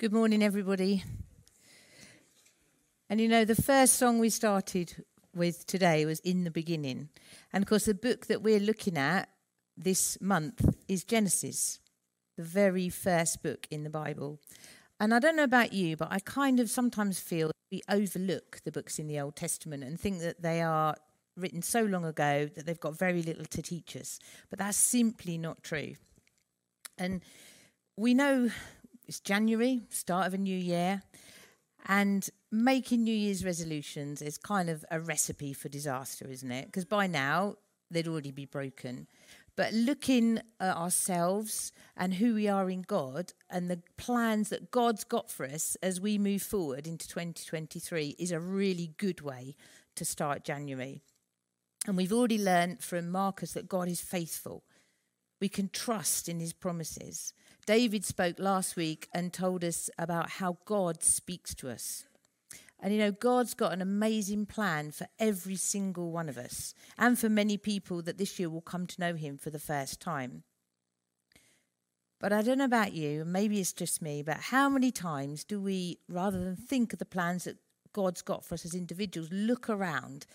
Good morning, everybody. And you know, the first song we started with today was In the Beginning. And of course, the book that we're looking at this month is Genesis, the very first book in the Bible. And I don't know about you, but I kind of sometimes feel we overlook the books in the Old Testament and think that they are written so long ago that they've got very little to teach us. But that's simply not true. And we know it's January, start of a new year, and making New Year's resolutions is kind of a recipe for disaster, isn't it? Because by now they'd already be broken. But looking at ourselves and who we are in God and the plans that God's got for us as we move forward into 2023 is a really good way to start January. And we've already learned from Marcus that God is faithful. We can trust in his promises. David spoke last week and told us about how God speaks to us. And you know, God's got an amazing plan for every single one of us and for many people that this year will come to know Him for the first time. But I don't know about you, maybe it's just me, but how many times do we, rather than think of the plans that God's got for us as individuals, look around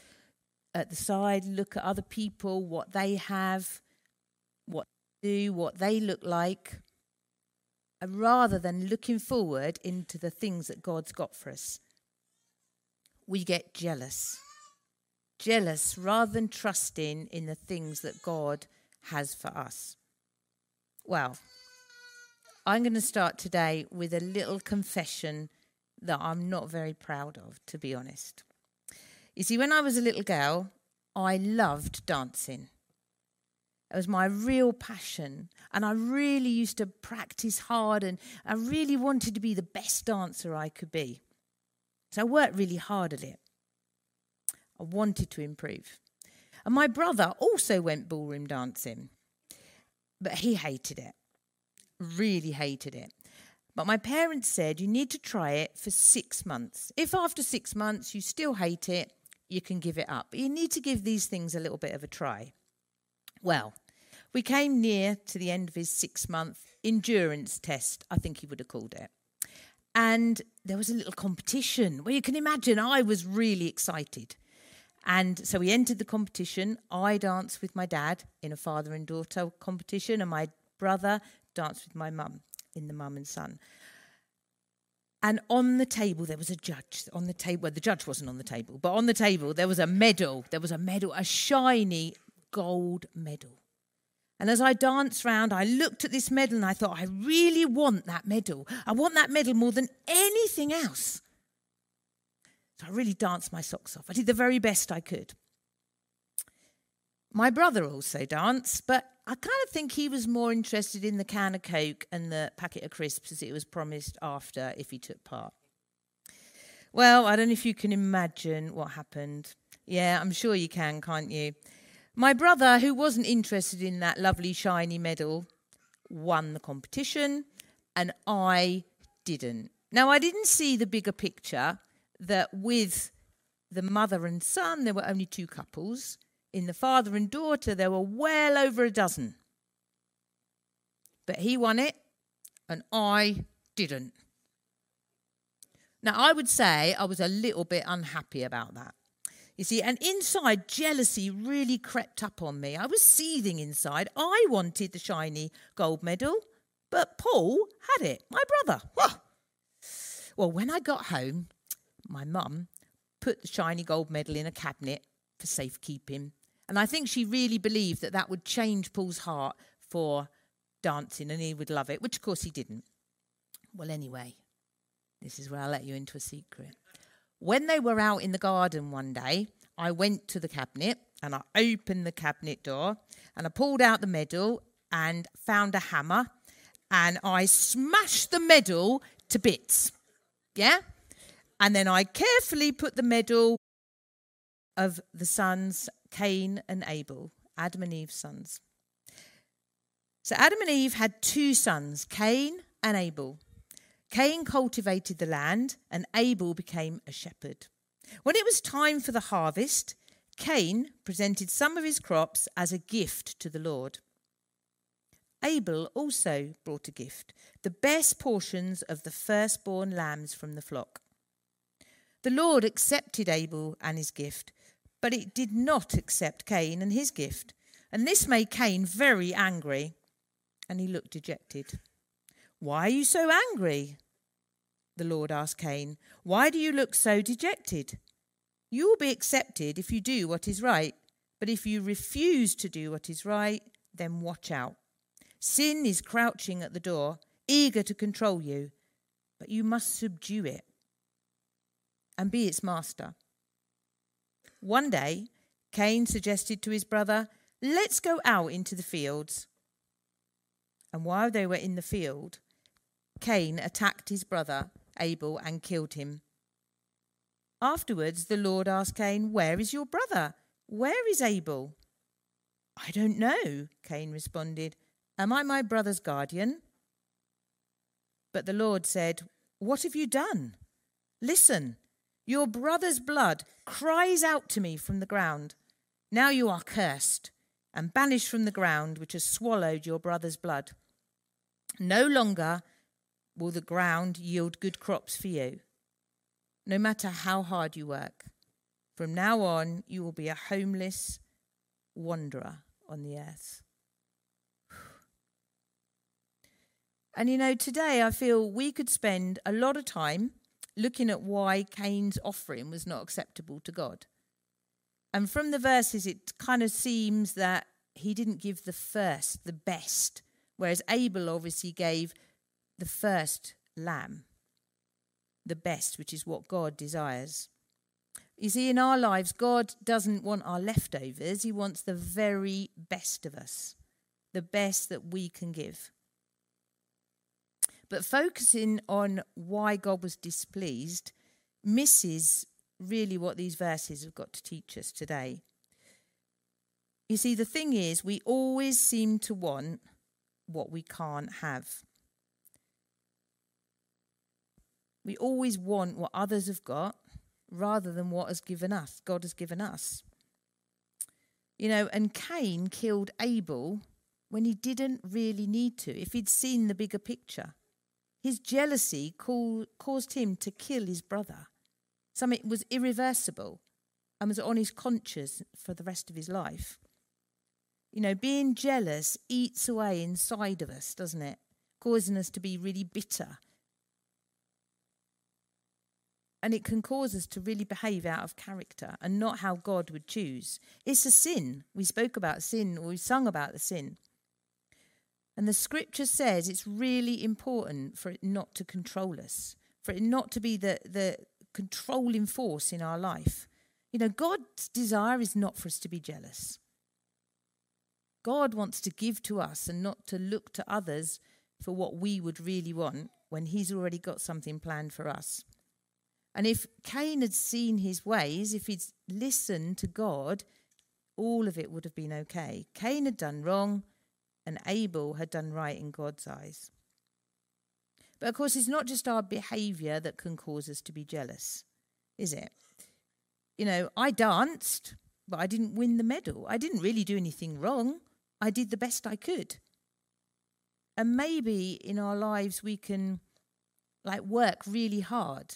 at the side, look at other people, what they have, what they do, what they look like, Uh, rather than looking forward into the things that God's got for us. We get jealous. Jealous rather than trusting in the things that God has for us. Well, I'm going to start today with a little confession that I'm not very proud of, to be honest. You see, when I was a little girl, I loved dancing. It was my real passion. And I really used to practice hard and I really wanted to be the best dancer I could be. So I worked really hard at it. I wanted to improve. And my brother also went ballroom dancing, but he hated it, really hated it. But my parents said you need to try it for six months. If after six months you still hate it, you can give it up. But you need to give these things a little bit of a try. Well, we came near to the end of his six month endurance test, I think he would have called it. And there was a little competition. Well, you can imagine I was really excited. And so we entered the competition. I danced with my dad in a father and daughter competition, and my brother danced with my mum in the mum and son. And on the table, there was a judge. On the table, well, the judge wasn't on the table, but on the table, there was a medal. There was a medal, a shiny gold medal. And as I danced round, I looked at this medal and I thought, I really want that medal. I want that medal more than anything else. So I really danced my socks off. I did the very best I could. My brother also danced, but I kind of think he was more interested in the can of Coke and the packet of crisps as it was promised after if he took part. Well, I don't know if you can imagine what happened. Yeah, I'm sure you can, can't you? My brother, who wasn't interested in that lovely shiny medal, won the competition, and I didn't. Now, I didn't see the bigger picture that with the mother and son, there were only two couples. In the father and daughter, there were well over a dozen. But he won it, and I didn't. Now, I would say I was a little bit unhappy about that. You see, and inside, jealousy really crept up on me. I was seething inside. I wanted the shiny gold medal, but Paul had it, my brother. Well, when I got home, my mum put the shiny gold medal in a cabinet for safekeeping. And I think she really believed that that would change Paul's heart for dancing and he would love it, which of course he didn't. Well, anyway, this is where I'll let you into a secret. When they were out in the garden one day, I went to the cabinet and I opened the cabinet door and I pulled out the medal and found a hammer and I smashed the medal to bits. Yeah? And then I carefully put the medal of the sons Cain and Abel, Adam and Eve's sons. So Adam and Eve had two sons, Cain and Abel. Cain cultivated the land, and Abel became a shepherd. When it was time for the harvest, Cain presented some of his crops as a gift to the Lord. Abel also brought a gift, the best portions of the firstborn lambs from the flock. The Lord accepted Abel and his gift, but it did not accept Cain and his gift. And this made Cain very angry, and he looked dejected. Why are you so angry? The Lord asked Cain. Why do you look so dejected? You will be accepted if you do what is right, but if you refuse to do what is right, then watch out. Sin is crouching at the door, eager to control you, but you must subdue it and be its master. One day, Cain suggested to his brother, Let's go out into the fields. And while they were in the field, Cain attacked his brother Abel and killed him. Afterwards, the Lord asked Cain, Where is your brother? Where is Abel? I don't know, Cain responded. Am I my brother's guardian? But the Lord said, What have you done? Listen, your brother's blood cries out to me from the ground. Now you are cursed and banished from the ground which has swallowed your brother's blood. No longer will the ground yield good crops for you, no matter how hard you work. From now on, you will be a homeless wanderer on the earth. And you know, today I feel we could spend a lot of time looking at why Cain's offering was not acceptable to God. And from the verses, it kind of seems that he didn't give the first, the best, whereas Abel obviously gave the first lamb, the best, which is what God desires. You see, in our lives, God doesn't want our leftovers, He wants the very best of us, the best that we can give. But focusing on why God was displeased misses really what these verses have got to teach us today. You see, the thing is, we always seem to want what we can't have. We always want what others have got rather than what has given us, God has given us. You know, and Cain killed Abel when he didn't really need to, if he'd seen the bigger picture. His jealousy caused him to kill his brother. Something was irreversible and was on his conscience for the rest of his life. You know, being jealous eats away inside of us, doesn't it? Causing us to be really bitter. And it can cause us to really behave out of character and not how God would choose. It's a sin. We spoke about sin, or we sung about the sin. And the scripture says it's really important for it not to control us, for it not to be the, the controlling force in our life. You know, God's desire is not for us to be jealous. God wants to give to us and not to look to others for what we would really want when He's already got something planned for us. And if Cain had seen his ways, if he'd listened to God, all of it would have been okay. Cain had done wrong and Abel had done right in God's eyes. But of course, it's not just our behavior that can cause us to be jealous, is it? You know, I danced, but I didn't win the medal. I didn't really do anything wrong. I did the best I could. And maybe in our lives we can like work really hard,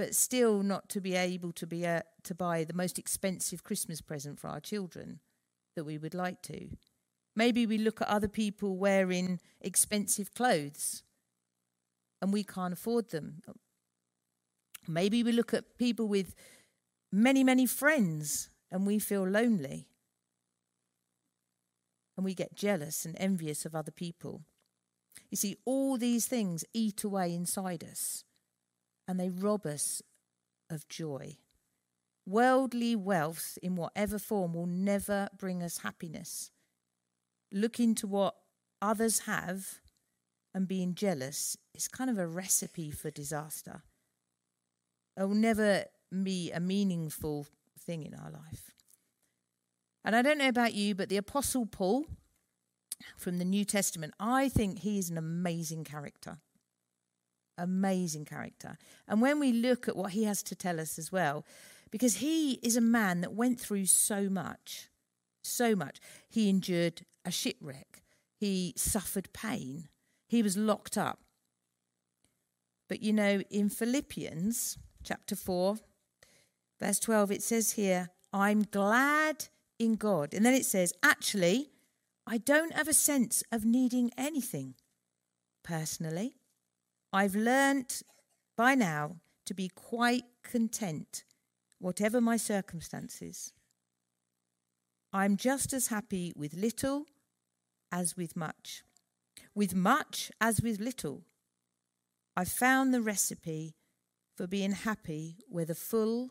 but still not to be able to be a, uh, to buy the most expensive Christmas present for our children that we would like to. Maybe we look at other people wearing expensive clothes and we can't afford them. Maybe we look at people with many, many friends and we feel lonely. And we get jealous and envious of other people. You see, all these things eat away inside us and they rob us of joy. Worldly wealth in whatever form will never bring us happiness looking to what others have and being jealous is kind of a recipe for disaster. It will never be a meaningful thing in our life. And I don't know about you, but the Apostle Paul from the New Testament, I think he is an amazing character. Amazing character. And when we look at what he has to tell us as well, because he is a man that went through so much, so much. He endured a shipwreck. He suffered pain. He was locked up. But you know, in Philippians chapter 4, verse 12, it says here, I'm glad in God. And then it says, actually, I don't have a sense of needing anything personally. I've learnt by now to be quite content, whatever my circumstances. I'm just as happy with little as with much, with much as with little. I've found the recipe for being happy whether full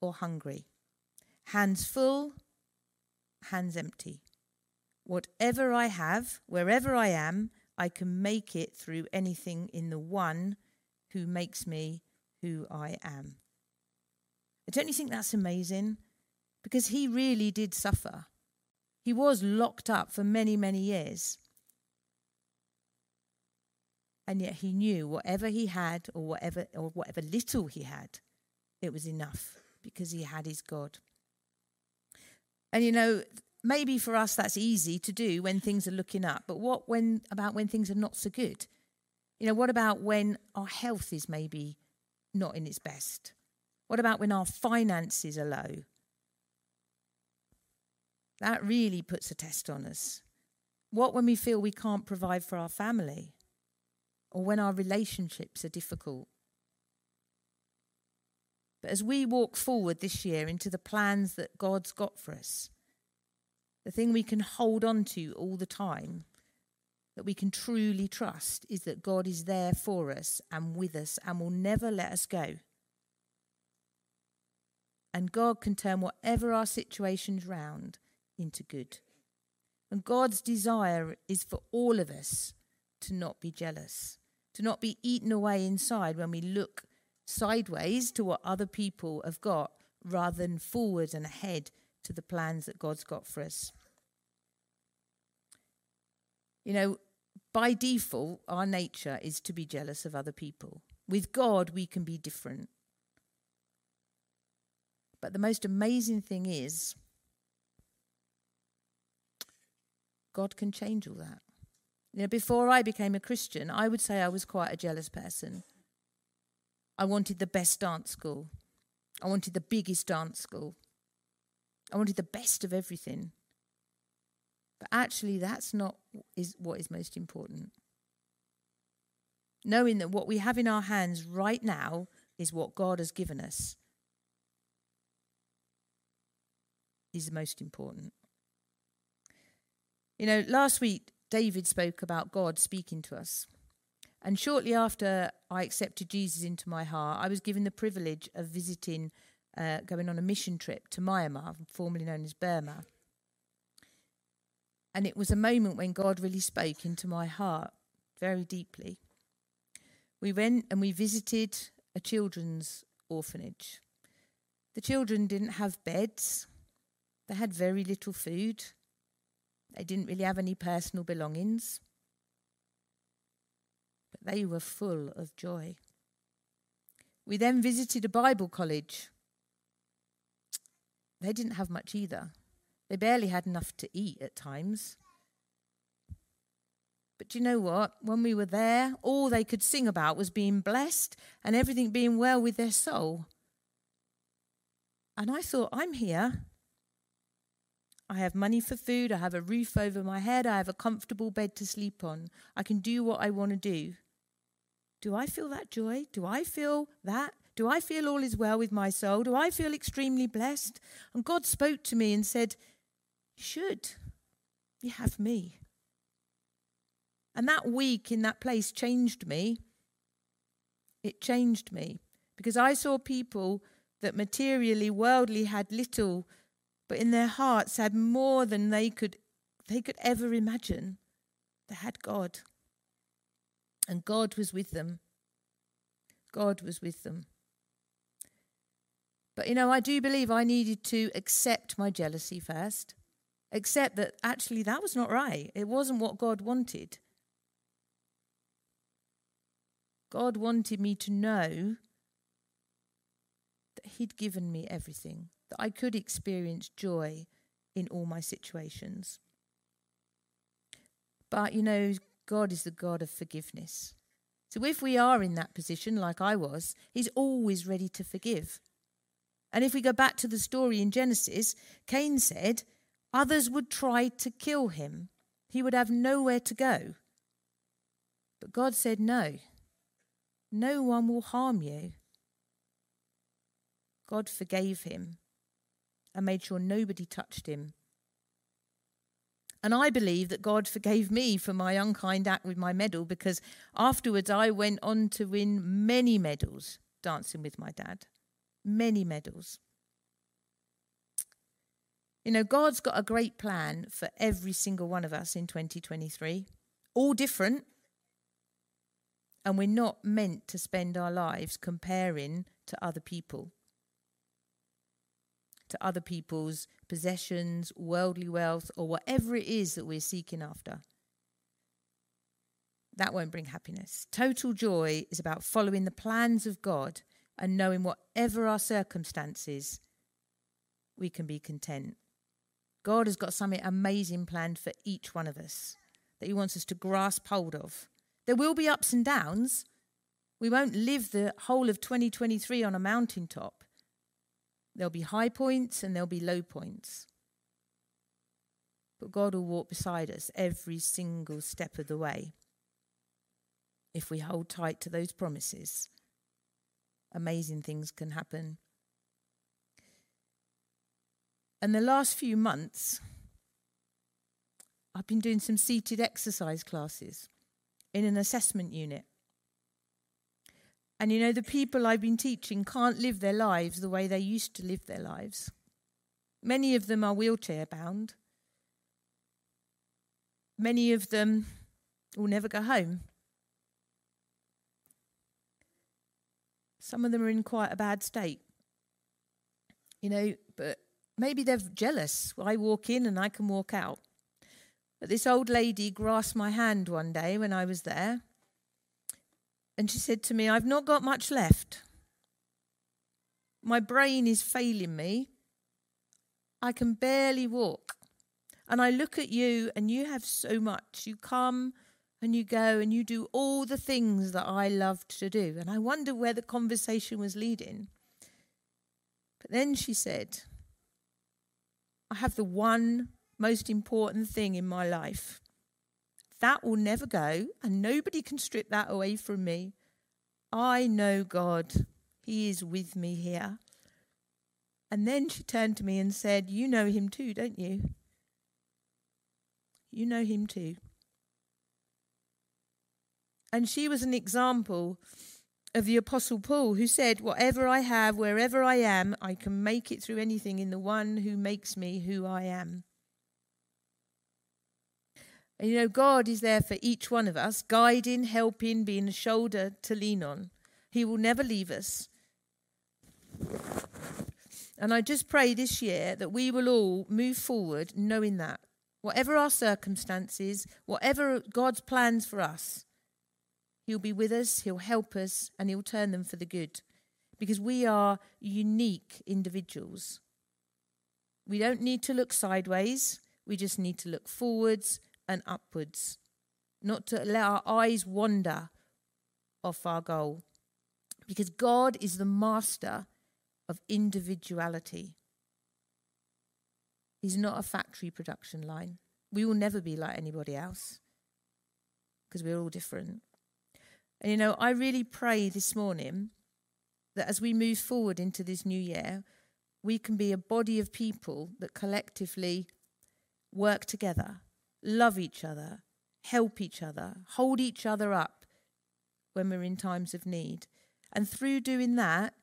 or hungry, hands full, hands empty. Whatever I have, wherever I am, I can make it through anything in the one who makes me who I am. Don't you think that's amazing? Because he really did suffer. He was locked up for many, many years. And yet he knew whatever he had or whatever or whatever little he had, it was enough because he had his God. And you know, maybe for us that's easy to do when things are looking up, but what when about when things are not so good? You know, what about when our health is maybe not in its best? What about when our finances are low? That really puts a test on us. What when we feel we can't provide for our family? Or when our relationships are difficult? But as we walk forward this year into the plans that God's got for us, the thing we can hold on to all the time, that we can truly trust, is that God is there for us and with us and will never let us go. And God can turn whatever our situation's round into good. And God's desire is for all of us to not be jealous, to not be eaten away inside when we look sideways to what other people have got rather than forward and ahead to the plans that God's got for us. You know, by default, our nature is to be jealous of other people. With God, we can be different. But the most amazing thing is, God can change all that. You know, before I became a Christian, I would say I was quite a jealous person. I wanted the best dance school. I wanted the biggest dance school. I wanted the best of everything. But actually, that's not is what is most important. Knowing that what we have in our hands right now is what God has given us is most important. You know, last week David spoke about God speaking to us. And shortly after I accepted Jesus into my heart, I was given the privilege of visiting, uh, going on a mission trip to Myanmar, formerly known as Burma. And it was a moment when God really spoke into my heart very deeply. We went and we visited a children's orphanage. The children didn't have beds, they had very little food. They didn't really have any personal belongings, but they were full of joy. We then visited a Bible college. They didn't have much either. They barely had enough to eat at times. But do you know what? When we were there, all they could sing about was being blessed and everything being well with their soul. And I thought, I'm here. I have money for food. I have a roof over my head. I have a comfortable bed to sleep on. I can do what I want to do. Do I feel that joy? Do I feel that? Do I feel all is well with my soul? Do I feel extremely blessed? And God spoke to me and said, should. You have me. And that week in that place changed me. It changed me because I saw people that materially, worldly had little but in their hearts had more than they could they could ever imagine. They had God. And God was with them. God was with them. But you know, I do believe I needed to accept my jealousy first. Accept that actually that was not right. It wasn't what God wanted. God wanted me to know that He'd given me everything that I could experience joy in all my situations. But you know, God is the God of forgiveness. So if we are in that position, like I was, He's always ready to forgive. And if we go back to the story in Genesis, Cain said others would try to kill him. He would have nowhere to go. But God said, No, no one will harm you. God forgave him and made sure nobody touched him. And I believe that God forgave me for my unkind act with my medal because afterwards I went on to win many medals dancing with my dad. Many medals. You know, God's got a great plan for every single one of us in 2023, all different, and we're not meant to spend our lives comparing to other people, to other people's possessions, worldly wealth, or whatever it is that we're seeking after. That won't bring happiness. Total joy is about following the plans of God and knowing whatever our circumstances, we can be content. God has got something amazing planned for each one of us that He wants us to grasp hold of. There will be ups and downs. We won't live the whole of 2023 on a mountaintop. There'll be high points and there'll be low points. But God will walk beside us every single step of the way if we hold tight to those promises. Amazing things can happen. And the last few months, I've been doing some seated exercise classes in an assessment unit. And you know, the people I've been teaching can't live their lives the way they used to live their lives. Many of them are wheelchair bound. Many of them will never go home. Some of them are in quite a bad state. You know, but maybe they're jealous. I walk in and I can walk out. But this old lady grasped my hand one day when I was there, and she said to me, I've not got much left. My brain is failing me. I can barely walk. And I look at you, and you have so much. You come and you go and you do all the things that I loved to do. And I wonder where the conversation was leading. But then she said, have the one most important thing in my life. That will never go, and nobody can strip that away from me. I know God. He is with me here. And then she turned to me and said, You know him too, don't you? You know him too. And she was an example of the Apostle Paul, who said, Whatever I have, wherever I am, I can make it through anything in the one who makes me who I am. And you know, God is there for each one of us, guiding, helping, being a shoulder to lean on. He will never leave us. And I just pray this year that we will all move forward knowing that. Whatever our circumstances, whatever God's plans for us, He'll be with us, He'll help us, and He'll turn them for the good. Because we are unique individuals. We don't need to look sideways, we just need to look forwards and upwards, not to let our eyes wander off our goal. Because God is the master of individuality. He's not a factory production line. We will never be like anybody else because we're all different. And you know, I really pray this morning that as we move forward into this new year, we can be a body of people that collectively work together, love each other, help each other, hold each other up when we're in times of need. And through doing that,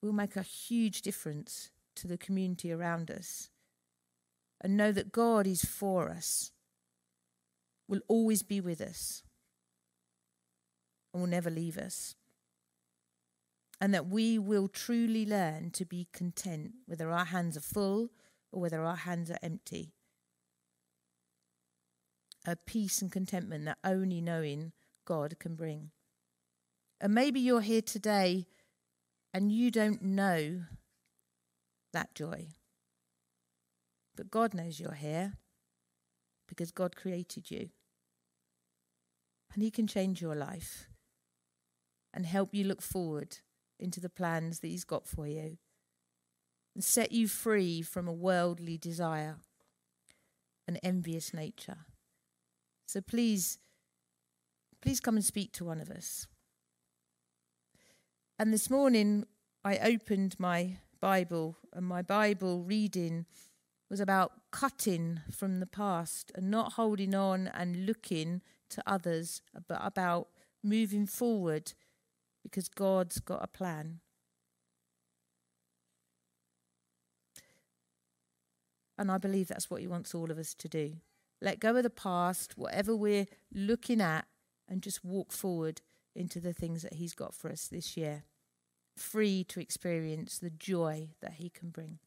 we'll make a huge difference to the community around us. And know that God is for us, will always be with us and will never leave us. And that we will truly learn to be content, whether our hands are full or whether our hands are empty. A peace and contentment that only knowing God can bring. And maybe you're here today and you don't know that joy. But God knows you're here because God created you And He can change your life and help you look forward into the plans that He's got for you and set you free from a worldly desire, an envious nature. So please, please come and speak to one of us. And this morning I opened my Bible, and my Bible reading was about cutting from the past and not holding on and looking to others, but about moving forward because God's got a plan. And I believe that's what He wants all of us to do. Let go of the past, whatever we're looking at, and just walk forward into the things that He's got for us this year, free to experience the joy that He can bring.